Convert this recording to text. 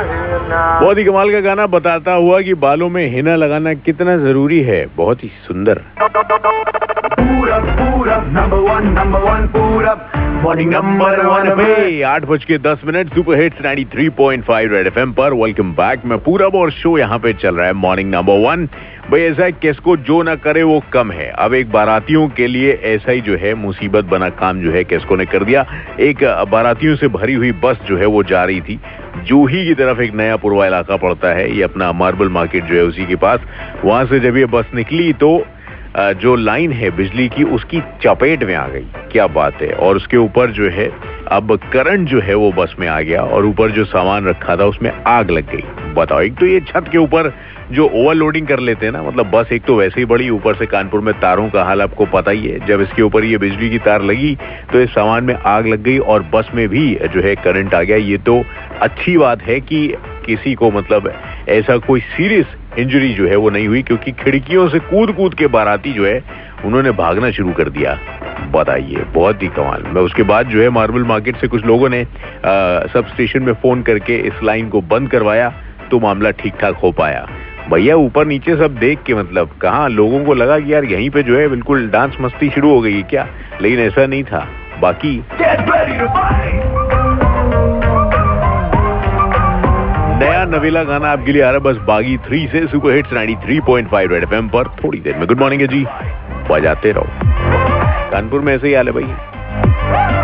बहुत ही कमाल का गाना बताता हुआ कि बालों में हिना लगाना कितना ज़रूरी है। बहुत ही सुंदर। आठ बज के दस minute super hits 93.5 Red FM पर। वेलकम बैक मैं पूरब और शो यहाँ पे चल रहा है मॉर्निंग नंबर वन भाई ऐसा किसको जो ना करे वो कम है। अब एक बारातियों के लिए ऐसा ही जो है मुसीबत बना काम जो है किसको ने कर दिया। एक बारातियों से भरी हुई बस जो है वो जा रही थी। जूही की तरफ़ एक नया पूर्वा इलाका पड़ता है। ये अपना मार्बल मार्केट जो है उसी के पास। वहाँ से जब ये बस निकली तो जो लाइन है बिजली की, उसकी चपेट में आ गई। क्या बात है। और उसके ऊपर जो है, अब करंट जो है वो बस में आ गया और ऊपर जो सामान रखा था उसमें आग लग गई। बताओ। एक तो ये छत के ऊपर जो ओवरलोडिंग कर लेते हैं ना मतलब बस एक तो वैसे ही बड़ी, ऊपर से कानपुर में तारों का हाल आपको पता ही है। जब इसके ऊपर ये बिजली की तार लगी तो इस सामान में आग लग गई और बस में भी जो है करंट आ गया। ये तो अच्छी बात है कि किसी को मतलब ऐसा कोई सीरियस इंजरी जो है वो नहीं हुई, क्योंकि खिड़कियों से कूद कूद के बाराती जो है, उन्होंने भागना शुरू कर दिया। बताइए, बहुत ही कमाल। मैं उसके बाद जो है मार्बल मार्केट से कुछ लोगों ने सब स्टेशन में फ़ोन करके इस लाइन को बंद करवाया। तो मामला ठीक ठाक हो पाया। भैया ऊपर नीचे सब देख के मतलब कहा लोगों को लगा कि यार यहीं पे जो है बिल्कुल डांस मस्ती शुरू हो गई क्या? लेकिन ऐसा नहीं था। बाकी नया नवेला गाना आपके लिए आ रहा है। बस बागी थ्री से सुपर हिट्स 93.5 रेड एफएम पर। थोड़ी देर में गुड मॉर्निंग है जी। बजाते रहो। कानपुर में ऐसे ही हाल है भाई।